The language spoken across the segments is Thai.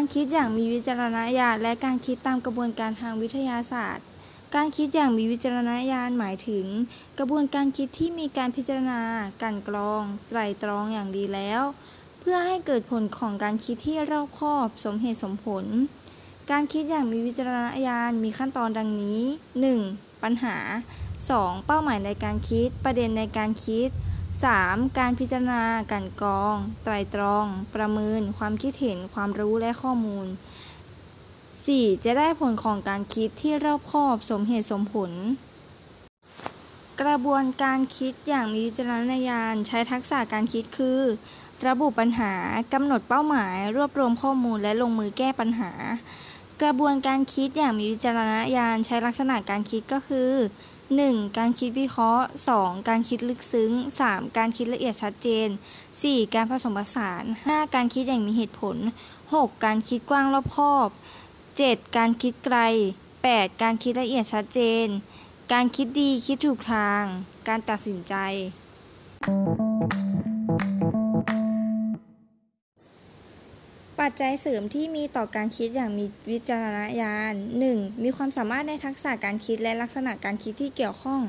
การคิดอย่างมีวิจารณญาณและการคิดตามกระบวนการทางวิทยาศาสตร์ การคิดอย่างมีวิจารณญาณหมายถึง กระบวนการคิดที่มีการพิจารณากลั่นกรอง ไตรตรองอย่างดีแล้ว เพื่อให้เกิดผลของการคิดที่รอบคอบ สมเหตุสมผล การคิดอย่างมีวิจารณญาณมีขั้นตอนดังนี้ 1. ปัญหา 2. เป้าหมายในการคิด ประเด็นในการคิด 3. การพิจารณา กันกรอง ไตรตรอง ประเมิน ความคิดเห็น ความรู้และข้อมูล 4. จะได้ผลของการคิดที่รอบคอบสมเหตุสมผล กระบวนการคิดอย่างมีวิจารณญาณใช้ทักษะการคิดคือ ระบุปัญหากำหนดเป้าหมาย รวบรวมข้อมูลและลงมือแก้ปัญหา กระบวนการคิดอย่างมีวิจารณญาณใช้ลักษณะการคิดก็คือ 1. การคิดวิเคราะห์ 2. การคิดลึกซึ้ง 3. การคิดละเอียดชัดเจน 4. การผสมผสาน 5. การคิดอย่างมีเหตุผล 6. การคิดกว้างรอบคอบ 7. การคิดไกล 8. การคิดละเอียดชัดเจน การคิดดีคิดถูกทาง การตัดสินใจ ปัจจัยเสริมที่มีต่อการคิดอย่างมีวิจารณญาณ 1. มีความสามารถในทักษะการคิดและลักษณะการคิดที่เกี่ยวข้อง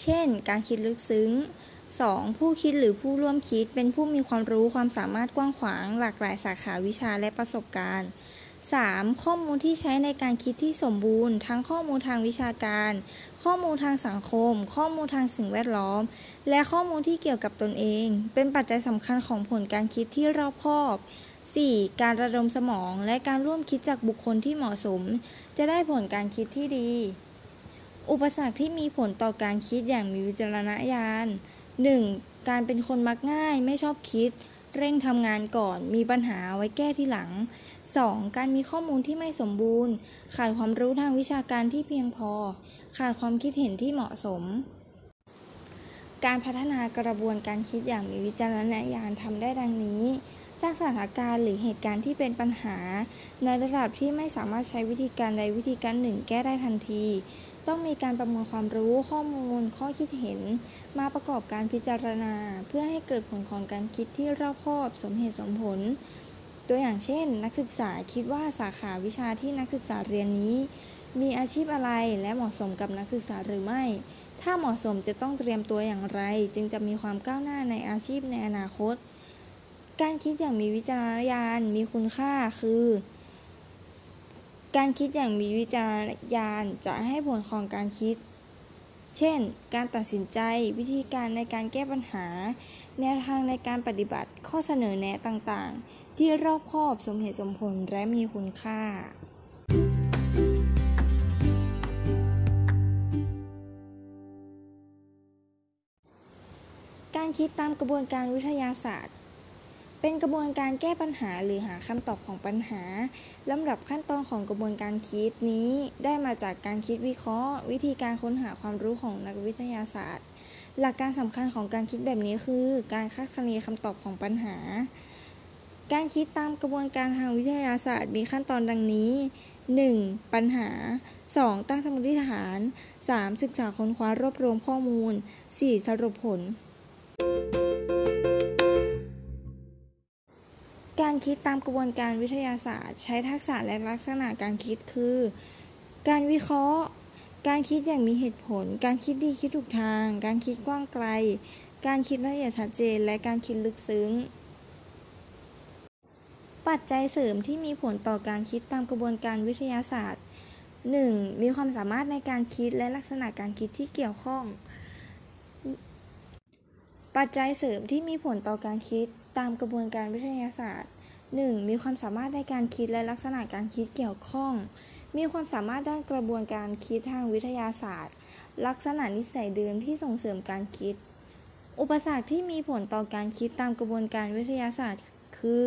เช่น การคิดลึกซึ้ง 2. ผู้คิดหรือผู้ร่วมคิดเป็นผู้มีความรู้ความสามารถกว้างขวาง หลากหลายสาขาวิชาและประสบการณ์ 3. ข้อมูลที่ใช้ในการคิดที่สมบูรณ์ ทั้งข้อมูลทางวิชาการ ข้อมูลทางสังคม ข้อมูลทางสิ่งแวดล้อม และข้อมูลที่เกี่ยวกับตนเอง เป็นปัจจัยสำคัญของผลการคิดที่รอบคอบ 4. การระดมสมองและการร่วมคิดจากบุคคลที่เหมาะสม จะได้ผลการคิดที่ดี อุปสรรคที่มีผลต่อการคิดอย่างมีวิจารณญาณ 1. การเป็นคนมักง่ายไม่ชอบคิด เร่งทำงานก่อน มีปัญหาไว้แก้ที่หลัง 2. การมีข้อมูลที่ไม่สมบูรณ์ ขาดความรู้ทางวิชาการที่เพียงพอ ขาดความคิดเห็นที่เหมาะสมการพัฒนากระบวนการคิดอย่างมีวิจารณญาณทำได้ดังนี้ สร้างสถานการณ์หรือเหตุการณ์ที่เป็นปัญหา ในระดับที่ไม่สามารถใช้วิธีการใดวิธีการหนึ่งแก้ได้ทันที ต้องมีการประมวลความรู้ข้อมูล ข้อคิดเห็น มาประกอบการพิจารณา เพื่อให้เกิดผลของการคิดที่รอบคอบ สมเหตุสมผล ตัวอย่างเช่น นักศึกษาคิดว่าสาขาวิชาที่นักศึกษาเรียนนี้ มีอาชีพอะไรและเหมาะสมกับนักศึกษาหรือไม่ถ้าเหมาะสมจะต้องเตรียมตัวอย่างไร จึงจะมีความก้าวหน้าในอาชีพในอนาคต การคิดอย่างมีวิจารณญาณมีคุณค่าคือ การคิดอย่างมีวิจารณญาณจะให้ผลของการคิด เช่น การตัดสินใจ วิธีการในการแก้ปัญหา แนวทางในการปฏิบัติ ข้อเสนอแนะต่างๆ ที่รอบคอบสมเหตุสมผลและมีคุณค่าการคิดตามกระบวนการวิทยาศาสตร์ เป็นกระบวนการแก้ปัญหาหรือหาคำตอบของปัญหาลำดับขั้นตอนของกระบวนการคิดนี้ได้มาจากการคิดวิเคราะห์ วิธีการค้นหาความรู้ของนักวิทยาศาสตร์ หลักการสำคัญของการคิดแบบนี้คือ การคาดคะเนคำตอบของปัญหา การคิดตามกระบวนการทางวิทยาศาสตร์มีขั้นตอนดังนี้ 1. ปัญหา 2. ตั้งสมมติฐาน 3. ศึกษาค้นคว้ารวบรวมข้อมูล 4. สรุปผลกา คิดตามกระบวนการวิทยาศาสตร์ ใช้ทักษะและลักษณะการคิดคือ การวิเคราะห์ การคิดอย่างมีเหตุผล การคิดดีคิดถูกทาง การคิดกว้างไกล การคิดละเอียดชัดเจน และการคิดลึกซึ้ง ปัจจัยเสริมที่มีผลต่อการคิดตามกระบวนการวิทยาศาสตร์ 1. มีความสามารถในการคิดและลักษณะการคิดที่เกี่ยวข้อง ปัจจัยเสริมที่มีผลต่อการคิดตามกระบวนการวิทยาศาสตร์ 1. มีความสามารถในการคิดและลักษณะการคิดเกี่ยวข้อง มีความสามารถด้านกระบวนการคิดทางวิทยาศาสตร์ ลักษณะนิสัยเดิมที่ส่งเสริมการคิด อุปสรรคที่มีผลต่อการคิดตามกระบวนการวิทยาศาสตร์ คือ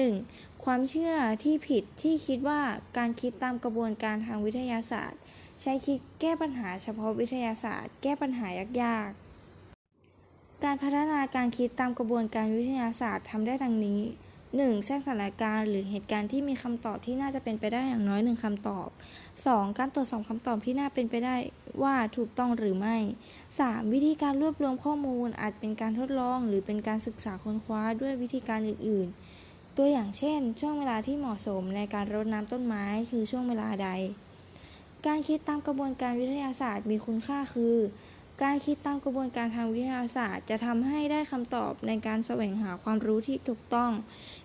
1. ความเชื่อที่ผิดที่คิดว่าการคิดตามกระบวนการทางวิทยาศาสตร์ ใช้คิดแก้ปัญหาเฉพาะวิทยาศาสตร์ แก้ปัญหายากๆ การพัฒนาการคิดตามกระบวนการวิทยาศาสตร์ทำได้ดังนี้ 1. แทรกสถานการณ์หรือเหตุการณ์ที่มีคำตอบที่น่าจะเป็นไปได้อย่างน้อยหนึ่งคำตอบ 2. การตรวจสอบคำตอบที่น่าเป็นไปได้ว่าถูกต้องหรือไม่ 3. วิธีการรวบรวมข้อมูลอาจเป็นการทดลอง หรือเป็นการศึกษาค้นคว้าด้วยวิธีการอื่น ๆ ตัวอย่างเช่น ช่วงเวลาที่เหมาะสมในการรดน้ำต้นไม้คือช่วงเวลาใด การคิดตามกระบวนการวิทยาศาสตร์มีคุณค่าคือ การคิดตามกระบวนการทางวิทยาศาสตร์ จะทำให้ได้คำตอบในการแสวงหาความรู้ที่ถูกต้อง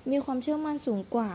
มีความเชื่อมั่นสูงกว่า